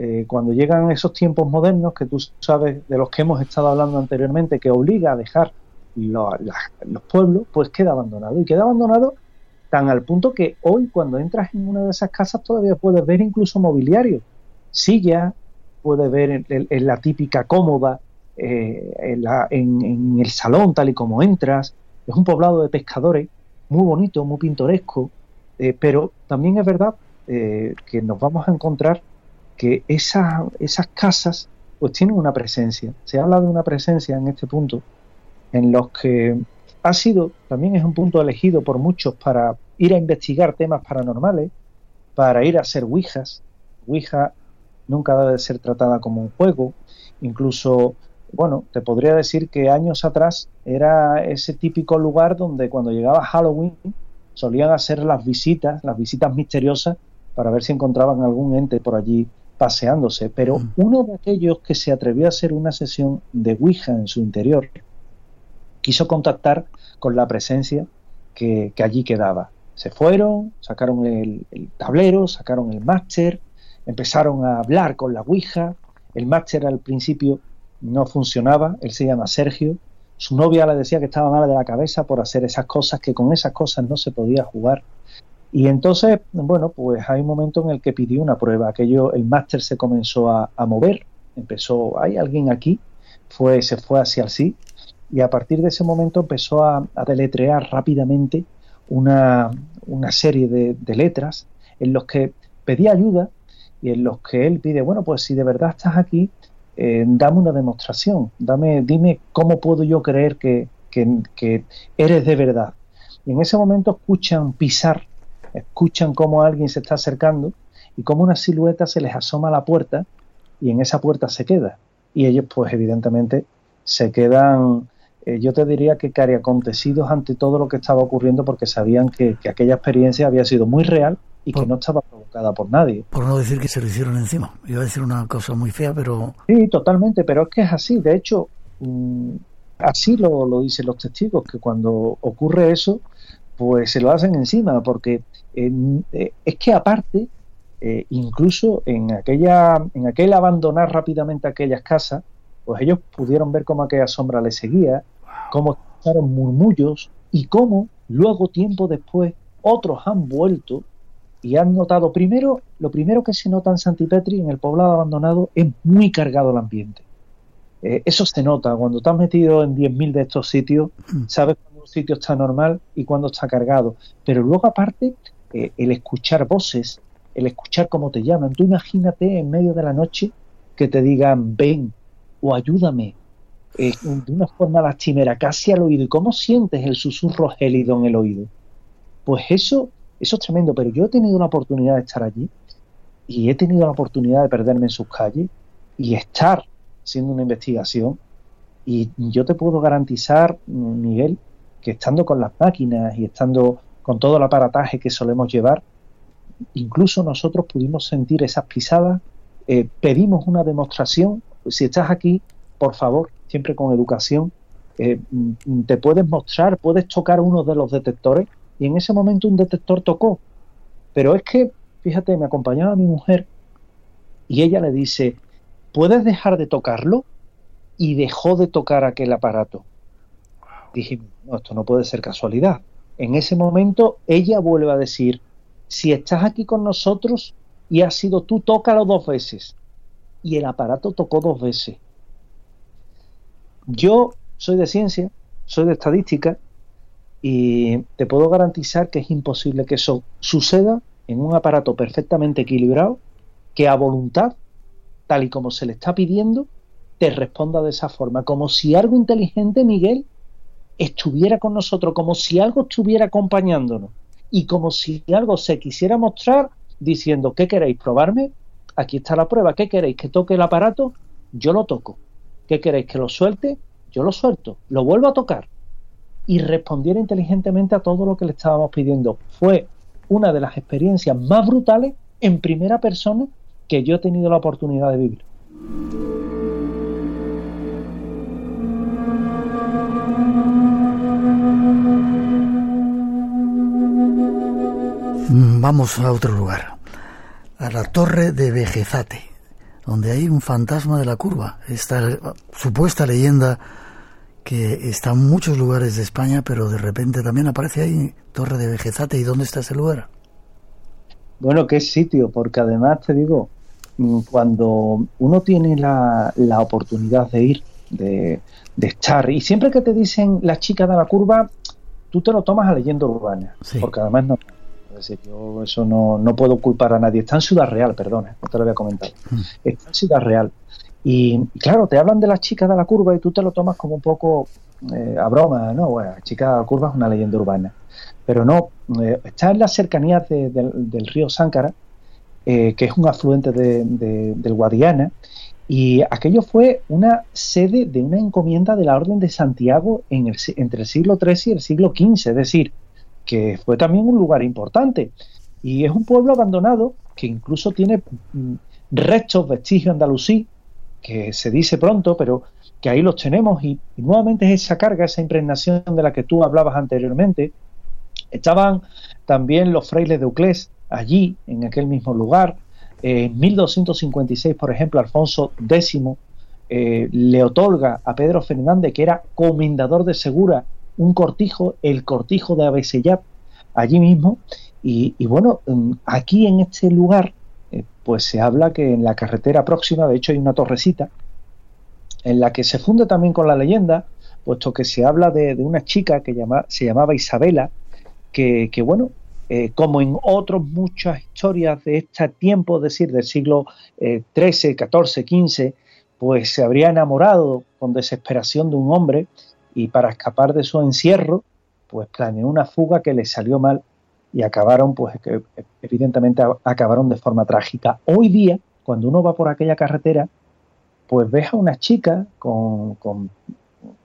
G: eh, cuando llegan esos tiempos modernos que tú sabes de los que hemos estado hablando anteriormente, que obliga a dejar los pueblos, pues queda abandonado. Y queda abandonado tan al punto que hoy cuando entras en una de esas casas todavía puedes ver incluso mobiliario, silla, puedes ver en, la típica cómoda, eh, en, el salón tal y como entras. Es un poblado de pescadores, muy bonito, muy pintoresco, eh, pero también es verdad que nos vamos a encontrar que esas casas pues tienen una presencia. Se habla de una presencia en este punto en los que ha sido, también es un punto elegido por muchos para ir a investigar temas paranormales, para ir a hacer ouijas. Ouija nunca debe ser tratada como un juego, incluso, bueno, te podría decir que años atrás era ese típico lugar donde cuando llegaba Halloween solían hacer las visitas, las visitas misteriosas, para ver si encontraban algún ente por allí paseándose, pero mm. uno de aquellos que se atrevió a hacer una sesión de Ouija en su interior quiso contactar con la presencia que, allí quedaba. Se fueron, sacaron el, tablero, sacaron el máster, empezaron a hablar con la Ouija. El máster al principio no funcionaba, él se llama Sergio. Su novia le decía que estaba mal de la cabeza por hacer esas cosas, que con esas cosas no se podía jugar. Y entonces, bueno, pues hay un momento en el que pidió una prueba. Aquello, el máster se comenzó a, mover, empezó, hay alguien aquí, fue, se fue hacia el sí, y a partir de ese momento empezó a, deletrear rápidamente una, una serie de, letras en los que pedía ayuda y en los que él pide, bueno, pues si de verdad estás aquí, eh, dame una demostración, dame, dime cómo puedo yo creer que, que, que eres de verdad. Y en ese momento escuchan pisar escuchan cómo alguien se está acercando y cómo una silueta se les asoma a la puerta y en esa puerta se queda. Y ellos, pues evidentemente, se quedan, eh, yo te diría que cariacontecidos ante todo lo que estaba ocurriendo porque sabían que, aquella experiencia había sido muy real y que no estaba por nadie.
C: Por no decir que se lo hicieron encima. Iba a decir una cosa muy fea, pero...
G: Sí, totalmente, pero es que es así. De hecho, mm, así lo, lo dicen los testigos, que cuando ocurre eso, pues se lo hacen encima, porque eh, es que aparte, eh, incluso en aquella, en aquel abandonar rápidamente aquellas casas, pues ellos pudieron ver cómo aquella sombra les seguía, cómo escucharon murmullos y cómo luego tiempo después otros han vuelto y han notado, primero, lo primero que se nota en Santipetri, en el poblado abandonado, es muy cargado el ambiente. Eh, eso se nota, cuando has metido en 10.000 de estos sitios, mm. sabes cuando un sitio está normal y cuando está cargado. Pero luego aparte, eh, el escuchar voces, el escuchar cómo te llaman, tú imagínate en medio de la noche que te digan ven o ayúdame, eh, de una forma lastimera, casi al oído. ¿Y cómo sientes el susurro gélido en el oído? Pues eso eso es tremendo, pero yo he tenido la oportunidad de estar allí y he tenido la oportunidad de perderme en sus calles y estar haciendo una investigación. Y yo te puedo garantizar, Miguel, que estando con las máquinas y estando con todo el aparataje que solemos llevar, incluso nosotros pudimos sentir esas pisadas, eh, pedimos una demostración, si estás aquí, por favor, siempre con educación, eh, mm, te puedes mostrar, puedes tocar uno de los detectores y en ese momento un detector tocó. Pero es que, fíjate, me acompañaba mi mujer y ella le dice, ¿puedes dejar de tocarlo? Y dejó de tocar aquel aparato. Dije, no, esto no puede ser casualidad. En ese momento ella vuelve a decir, si estás aquí con nosotros y has sido tú, tócalo dos veces. Y el aparato tocó dos veces. Yo soy de ciencia, soy de estadística y te puedo garantizar que es imposible que eso suceda en un aparato perfectamente equilibrado que a voluntad, tal y como se le está pidiendo, te responda de esa forma, como si algo inteligente, Miguel, estuviera con nosotros, como si algo estuviera acompañándonos y como si algo se quisiera mostrar diciendo, ¿qué queréis probarme? Aquí está la prueba, ¿qué queréis? ¿Que toque el aparato? Yo lo toco. ¿Qué queréis? ¿Que lo suelte? Yo lo suelto. Lo vuelvo a tocar y respondiera inteligentemente a todo lo que le estábamos pidiendo. Fue una de las experiencias más brutales en primera persona que yo he tenido la oportunidad de vivir.
C: Vamos a otro lugar, a la torre de Vejezate, donde hay un fantasma de la curva, esta supuesta leyenda que está en muchos lugares de España, pero de repente también aparece ahí Torre de Vejezate. ¿Y dónde está ese lugar?
G: Bueno, qué sitio, porque además te digo, mm, cuando uno tiene la, la oportunidad de ir, de, estar, y siempre que te dicen la chica de la curva, tú te lo tomas a leyenda urbana, porque además no, yo eso no, no, puedo culpar a nadie. Está en Ciudad Real, perdona, no te lo voy a comentar. Mm. Está en Ciudad Real. Y claro, te hablan de las chicas de la curva y tú te lo tomas como un poco eh, a broma, ¿no? Bueno, chica de la curva es una leyenda urbana. Pero no, eh, está en las cercanías del río Sáncara, eh, que es un afluente del Guadiana, y aquello fue una sede de una encomienda de la Orden de Santiago en el, entre el siglo XIII y el siglo XV, es decir, que fue también un lugar importante. Y es un pueblo abandonado que incluso tiene mm, restos, vestigios andalusí, que se dice pronto, pero que ahí los tenemos y, nuevamente es esa carga, esa impregnación de la que tú hablabas anteriormente. Estaban también los frailes de Euclés allí, en aquel mismo lugar. en 1256, por ejemplo, Alfonso X eh, le otorga a Pedro Fernández, que era comendador de Segura, un cortijo, el cortijo de Abesellat, allí mismo. Y, y bueno, aquí en este lugar pues se habla que en la carretera próxima, de hecho hay una torrecita, en la que se funde también con la leyenda, puesto que se habla de, una chica que se llamaba Isabela, que, bueno, eh, como en otras muchas historias de este tiempo, es decir, del siglo XIII, XIV, XV, pues se habría enamorado con desesperación de un hombre y para escapar de su encierro, pues planeó una fuga que le salió mal y acabaron, pues evidentemente acabaron de forma trágica. Hoy día, cuando uno va por aquella carretera, pues ves a una chica con,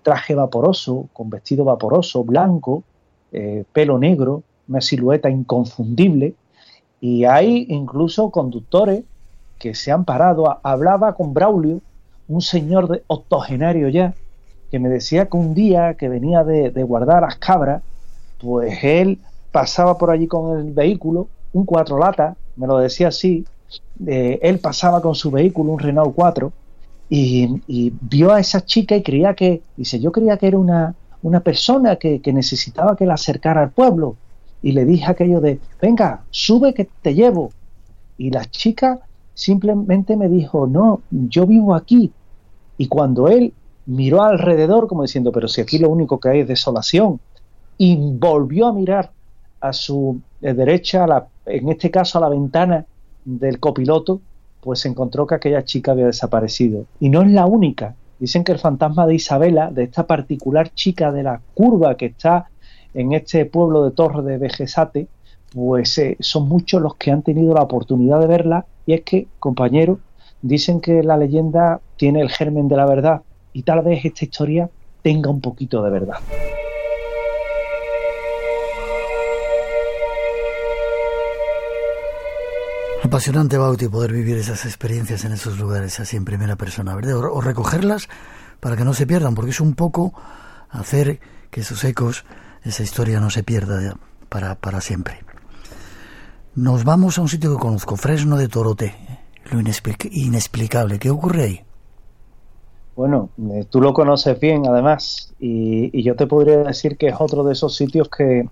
G: traje vaporoso, con vestido vaporoso, blanco, eh, pelo negro, una silueta inconfundible, y hay incluso conductores que se han parado. Hablaba con Braulio, un señor de octogenario ya, que me decía que un día que venía de, de guardar las cabras, pues él pasaba por allí con el vehículo, un cuatro lata, me lo decía así, él pasaba con su vehículo, un Renault 4, y, vio a esa chica y creía que, dice, yo creía que era una, una persona que, necesitaba que la acercara al pueblo. y le dije aquello de, venga, sube que te llevo. Y la chica simplemente me dijo, no, yo vivo aquí. Y cuando él miró alrededor como diciendo, pero si aquí lo único que hay es desolación, y volvió a mirar a su eh, derecha, la, en este caso a la ventana del copiloto, pues se encontró que aquella chica había desaparecido. Y no es la única. Dicen que el fantasma de Isabela, de esta particular chica de la curva que está en este pueblo de Torre de Vejesate, pues eh, son muchos los que han tenido la oportunidad de verla. Y es que, compañeros, dicen que la leyenda tiene el germen de la verdad y tal vez esta historia tenga un poquito de verdad.
C: Apasionante, Bauti, poder vivir esas experiencias en esos lugares así en primera persona, ¿verdad? O, recogerlas para que no se pierdan, porque es un poco hacer que esos ecos, esa historia no se pierda para, para siempre. Nos vamos a un sitio que conozco, Fresno de Torote, lo inexplicable. ¿Qué ocurre ahí?
G: Bueno, eh, tú lo conoces bien además y, yo te podría decir que es otro de esos sitios que,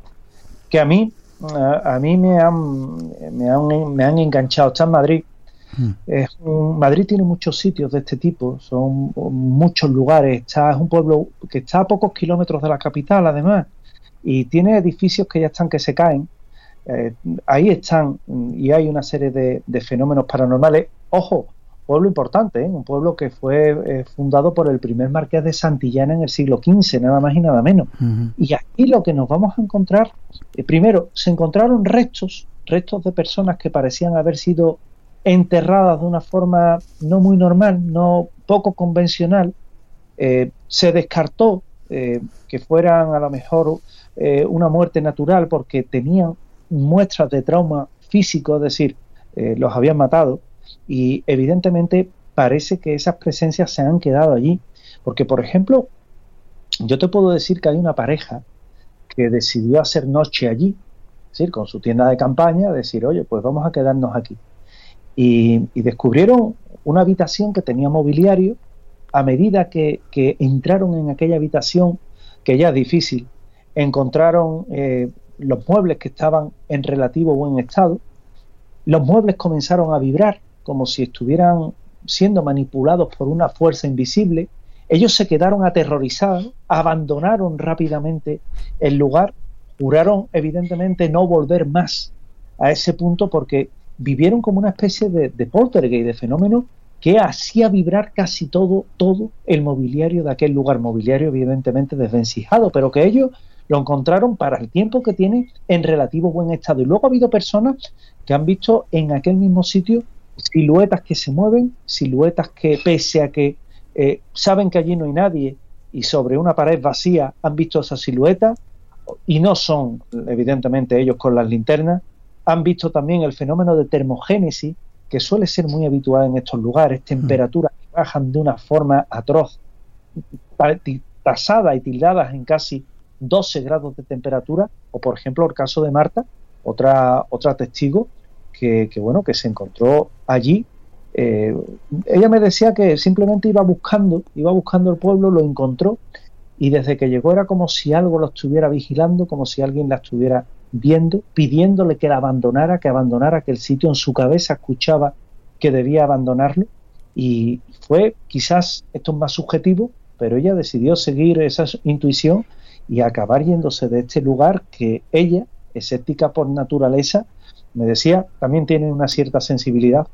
G: que a mí a, mí me han, me han, me han enganchado. Está en Madrid. Hmm. Madrid tiene muchos sitios de este tipo, son muchos lugares. Está, es un pueblo que está a pocos kilómetros de la capital, además, y tiene edificios que ya están que se caen. Eh, ahí están y hay una serie de, de fenómenos paranormales. Ojo, pueblo importante, ¿eh? un pueblo que fue eh, fundado por el primer marqués de Santillana en el siglo XV, nada más y nada menos. Y aquí lo que nos vamos a encontrar, eh, primero, se encontraron restos, restos de personas que parecían haber sido enterradas de una forma no muy normal, no poco convencional. se descartó que fueran a lo mejor una muerte natural porque tenían muestras de trauma físico, es decir, los habían matado y evidentemente parece que esas presencias se han quedado allí. Porque, por ejemplo, yo te puedo decir que hay una pareja que decidió hacer noche allí, decir, con su tienda de campaña, decir, oye, pues vamos a quedarnos aquí. Y, descubrieron una habitación que tenía mobiliario. A medida que, entraron en aquella habitación, que ya es difícil, encontraron eh, los muebles que estaban en relativo buen estado. Los muebles comenzaron a vibrar como si estuvieran siendo manipulados por una fuerza invisible. Ellos se quedaron aterrorizados, abandonaron rápidamente el lugar, juraron evidentemente no volver más a ese punto porque vivieron como una especie de, de poltergeist, de fenómeno que hacía vibrar casi todo, todo el mobiliario de aquel lugar, mobiliario evidentemente desvencijado, pero que ellos lo encontraron para el tiempo que tiene en relativo buen estado. Y luego ha habido personas que han visto en aquel mismo sitio siluetas que se mueven, siluetas que pese a que eh, saben que allí no hay nadie y sobre una pared vacía han visto esas siluetas y no son evidentemente ellos con las linternas, han visto también el fenómeno de termogénesis que suele ser muy habitual en estos lugares, mm. temperaturas que bajan de una forma atroz, tasadas y tildadas en casi 12 grados de temperatura, o por ejemplo el caso de Marta, otra, otra testigo, que, bueno, que se encontró allí. Eh, ella me decía que simplemente iba buscando, iba buscando el pueblo, lo encontró y desde que llegó era como si algo lo estuviera vigilando, como si alguien la estuviera viendo, pidiéndole que la abandonara, que abandonara aquel sitio. En su cabeza escuchaba que debía abandonarlo y fue quizás, esto es más subjetivo, pero ella decidió seguir esa intuición y acabar yéndose de este lugar que ella, escéptica por naturaleza, me decía, también tiene una cierta sensibilidad,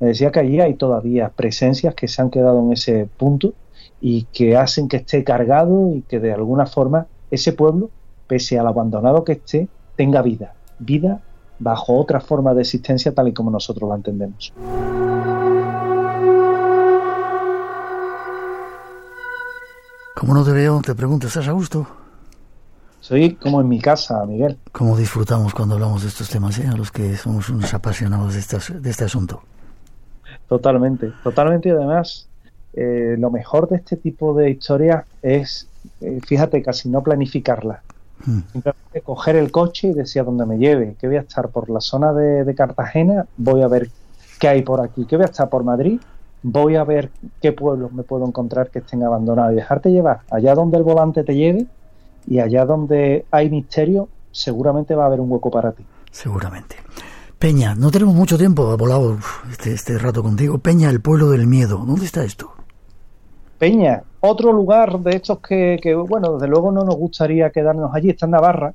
G: me decía que allí hay todavía presencias que se han quedado en ese punto y que hacen que esté cargado y que de alguna forma ese pueblo, pese al abandonado que esté, tenga vida, vida bajo otra forma de existencia tal y como nosotros la entendemos.
C: Como no te veo, te pregunto, ¿estás a gusto?
G: Soy como en mi casa, Miguel.
C: Cómo disfrutamos cuando hablamos de estos temas, ¿eh? a los que somos unos apasionados de, de este asunto.
G: Totalmente, totalmente. Y además, eh, lo mejor de este tipo de historias es, eh, fíjate, casi no planificarla. Hmm. Simplemente coger el coche y decir a dónde me lleve. Que voy a estar por la zona de, de Cartagena, voy a ver qué hay por aquí. Que voy a estar por Madrid, voy a ver qué pueblos me puedo encontrar que estén abandonados y dejarte llevar allá donde el volante te lleve y allá donde hay misterio, seguramente va a haber un hueco para ti.
C: Seguramente. Peña, no tenemos mucho tiempo, ha volado este, este rato contigo. Peña, el pueblo del miedo. ¿Dónde está esto?
G: Peña, otro lugar de estos que, bueno, desde luego no nos gustaría quedarnos allí, está en Navarra.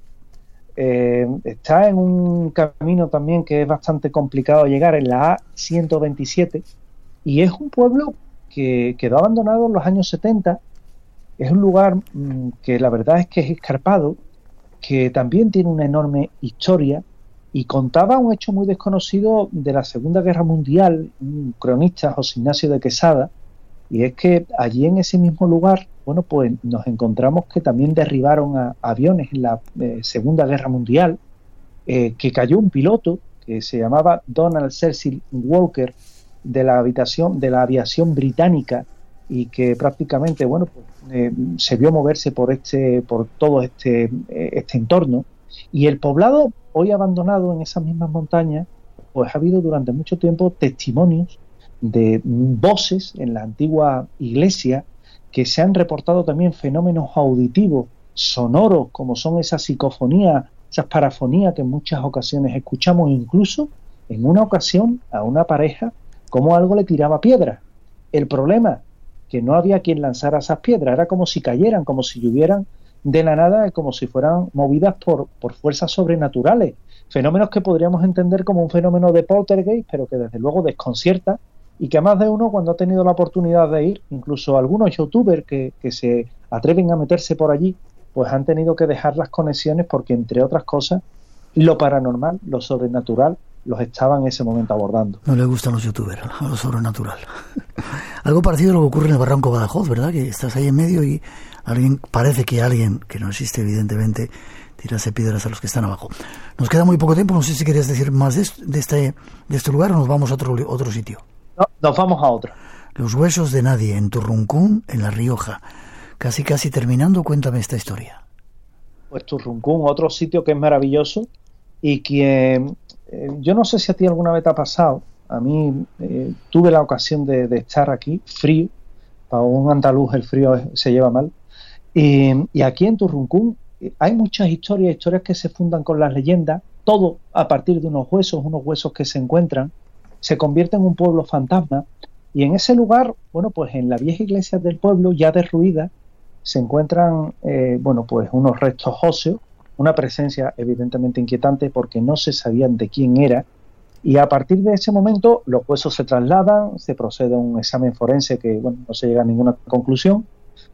G: Eh, está en un camino también que es bastante complicado llegar, en la A127, y es un pueblo que quedó abandonado en los años 70. Es un lugar mm, que la verdad es que es escarpado, que también tiene una enorme historia y contaba un hecho muy desconocido de la Segunda Guerra Mundial, un cronista, José Ignacio de Quesada, y es que allí en ese mismo lugar, bueno, pues nos encontramos que también derribaron a, aviones en la eh, Segunda Guerra Mundial, eh, que cayó un piloto que se llamaba Donald Cecil Walker de la habitación de la aviación británica y que prácticamente, bueno, pues, eh, se vio moverse por este, por todo este, este entorno. Y el poblado hoy abandonado en esas mismas montañas, pues ha habido durante mucho tiempo testimonios de voces en la antigua iglesia que se han reportado también fenómenos auditivos, sonoros, como son esas psicofonías, esas parafonías que en muchas ocasiones escuchamos, incluso en una ocasión a una pareja como algo le tiraba piedras. El problema, que no había quien lanzara esas piedras, era como si cayeran, como si llovieran de la nada, como si fueran movidas por, por fuerzas sobrenaturales. Fenómenos que podríamos entender como un fenómeno de poltergeist, pero que desde luego desconcierta y que más de uno cuando ha tenido la oportunidad de ir, incluso algunos youtubers que, que se atreven a meterse por allí, pues han tenido que dejar las conexiones porque, entre otras cosas, lo paranormal, lo sobrenatural, los estaban en ese momento abordando.
C: No le gustan los youtubers, a lo sobrenatural. Algo parecido a lo que ocurre en el Barranco Badajoz, ¿verdad? Que estás ahí en medio y alguien, parece que alguien, que no existe evidentemente, tirase piedras a los que están abajo. Nos queda muy poco tiempo, no sé si querías decir más de, este, de este lugar o nos vamos a otro, otro sitio
G: nos vamos a otro.
C: Los huesos de nadie en Turruncún, en La Rioja. Casi, casi terminando, cuéntame esta historia.
G: Pues Turruncún, otro sitio que es maravilloso y que eh, yo no sé si a ti alguna vez te ha pasado. A mí eh, tuve la ocasión de, estar aquí, frío. Para un andaluz el frío se lleva mal. Y, aquí en Turruncún eh, hay muchas historias, historias que se fundan con las leyendas, todo a partir de unos huesos, unos huesos que se encuentran se convierte en un pueblo fantasma y en ese lugar, bueno, pues en la vieja iglesia del pueblo, ya derruida, se encuentran, bueno, pues unos restos óseos, una presencia evidentemente inquietante porque no se sabían de quién era. Y a partir de ese momento los huesos se trasladan, se procede a un examen forense que, bueno, no se llega a ninguna conclusión,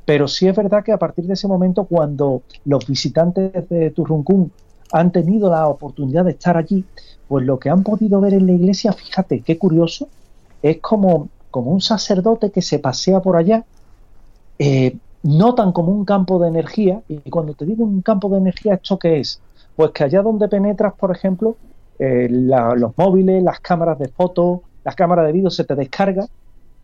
G: pero sí es verdad que a partir de ese momento cuando los visitantes de Turruncún han tenido la oportunidad de estar allí, pues lo que han podido ver en la iglesia, fíjate qué curioso, es como, como un sacerdote que se pasea por allá, notan como un campo de energía, y cuando te digo un campo de energía, ¿esto qué es? Pues que allá donde penetras, por ejemplo, eh, los móviles, las cámaras de fotos, las cámaras de vídeo se te descarga,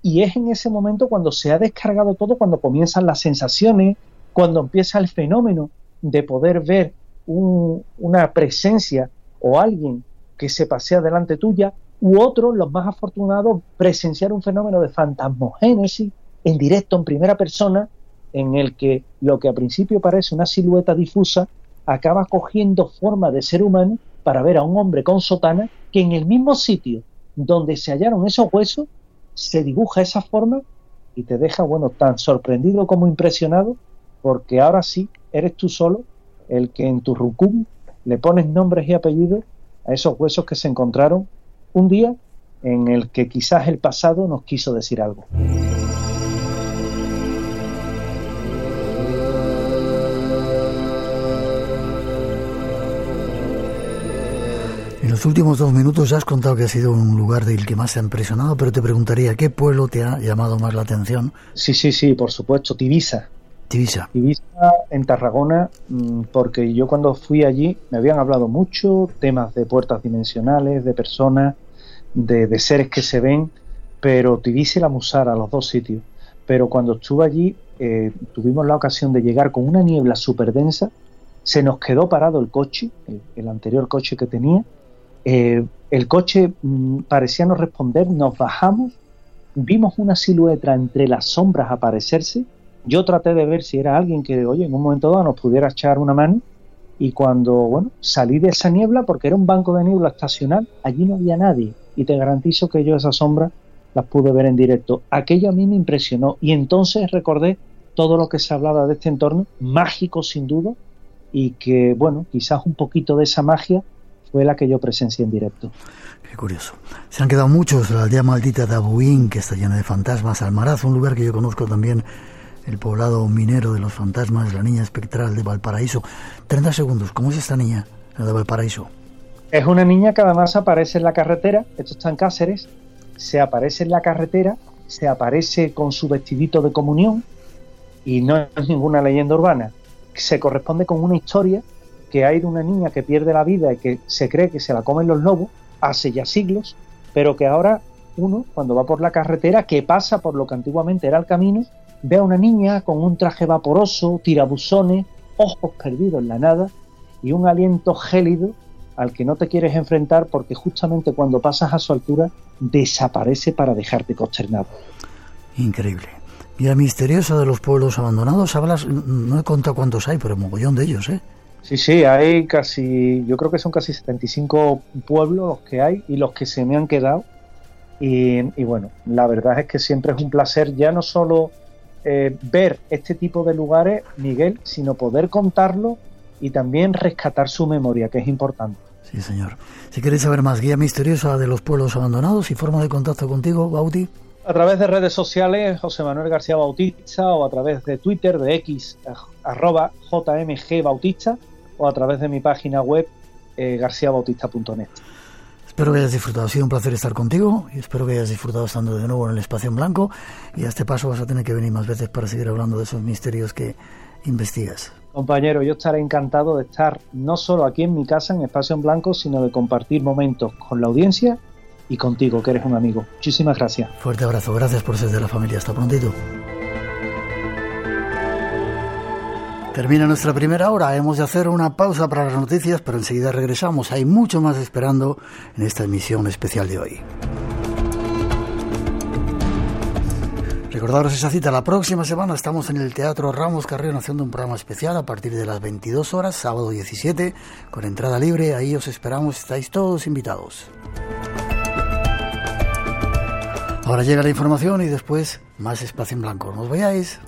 G: y es en ese momento cuando se ha descargado todo, cuando comienzan las sensaciones, cuando empieza el fenómeno de poder ver una presencia o alguien que se pasea delante tuya, u otros, los más afortunados, presenciar un fenómeno de fantasmogénesis en directo, en primera persona, en el que lo que a principio parece una silueta difusa acaba cogiendo forma de ser humano para ver a un hombre con sotana que en el mismo sitio donde se hallaron esos huesos se dibuja esa forma y te deja, bueno, tan sorprendido como impresionado, porque ahora sí eres tú solo el que en tu rucum le pones nombres y apellidos a esos huesos que se encontraron un día en el que quizás el pasado nos quiso decir algo.
C: Los últimos dos minutos ya has contado que ha sido un lugar del que más te ha impresionado, pero te preguntaría, ¿qué pueblo te ha llamado más la atención?
G: Sí, sí, sí, por supuesto, Tibisa.
C: Tibisa.
G: Tibisa en Tarragona, mm, porque yo cuando fui allí me habían hablado mucho temas de puertas dimensionales, de personas, de, seres que se ven, pero Tibisa y la Musara, los dos sitios. Pero cuando estuve allí, eh, tuvimos la ocasión de llegar con una niebla súper densa, se nos quedó parado el coche, el, anterior coche que tenía, eh, el coche mm, parecía no responder, nos bajamos, vimos una silueta entre las sombras aparecerse, yo traté de ver si era alguien que, oye, en un momento dado nos pudiera echar una mano Y cuando, bueno, salí de esa niebla, porque era un banco de niebla estacional, allí no había nadie. Y te garantizo que yo esas sombras las pude ver en directo. Aquello a mí me impresionó. Y entonces recordé todo lo que se hablaba de este entorno, mágico sin duda, y que, bueno, quizás un poquito de esa magia fue la que yo presencié en directo.
C: Qué curioso. Se han quedado muchos, la aldea maldita de Abuín, que está llena de fantasmas, Almaraz, un lugar que yo conozco también, el poblado minero de los fantasmas, la niña espectral de Valparaíso. 30 segundos, ¿cómo es esta niña, la de Valparaíso?
G: Es una niña que además aparece en la carretera, esto está en Cáceres, se aparece en la carretera, se aparece con su vestidito de comunión, y no es ninguna leyenda urbana, se corresponde con una historia que hay de una niña que pierde la vida y que se cree que se la comen los lobos hace ya siglos, pero que ahora uno, cuando va por la carretera, que pasa por lo que antiguamente era el camino, ve a una niña con un traje vaporoso, tirabuzones, ojos perdidos en la nada y un aliento gélido al que no te quieres enfrentar porque justamente cuando pasas a su altura desaparece para dejarte consternado.
C: Increíble. Mira, misteriosa de los pueblos abandonados, hablas, no he contado cuántos hay, pero mogollón de ellos, ¿eh?
G: Sí, sí, hay casi, yo creo que son casi 75 pueblos los que hay y los que se me han quedado. Y, bueno, la verdad es que siempre es un placer ya no solo eh, ver este tipo de lugares, Miguel, sino poder contarlo y también rescatar su memoria, que es importante.
C: Sí, señor. Si queréis saber más, guía misteriosa de los pueblos abandonados y forma de contacto contigo, Bauti.
G: A través de redes sociales, José Manuel García Bautista, o a través de Twitter, de X, arroba JMG Bautista, o a través de mi página web, eh, garciabautista.net.
C: Espero que hayas disfrutado. Ha sido un placer estar contigo y espero que hayas disfrutado estando de nuevo en el espacio en blanco. Y a este paso vas a tener que venir más veces para seguir hablando de esos misterios que investigas.
G: Compañero, yo estaré encantado de estar no solo aquí en mi casa, en Espacio en Blanco, sino de compartir momentos con la audiencia y contigo, que eres un amigo. Muchísimas gracias.
C: Fuerte abrazo, gracias por ser de la familia. Hasta prontito. Termina nuestra primera hora, hemos de hacer una pausa para las noticias, pero enseguida regresamos. Hay mucho más esperando en esta emisión especial de hoy. Recordaros esa cita, la próxima semana estamos en el Teatro Ramos Carrión haciendo un programa especial a partir de las 22 horas, sábado 17, con entrada libre, ahí os esperamos, estáis todos invitados. Ahora llega la información y después más espacio en blanco. No os vayáis.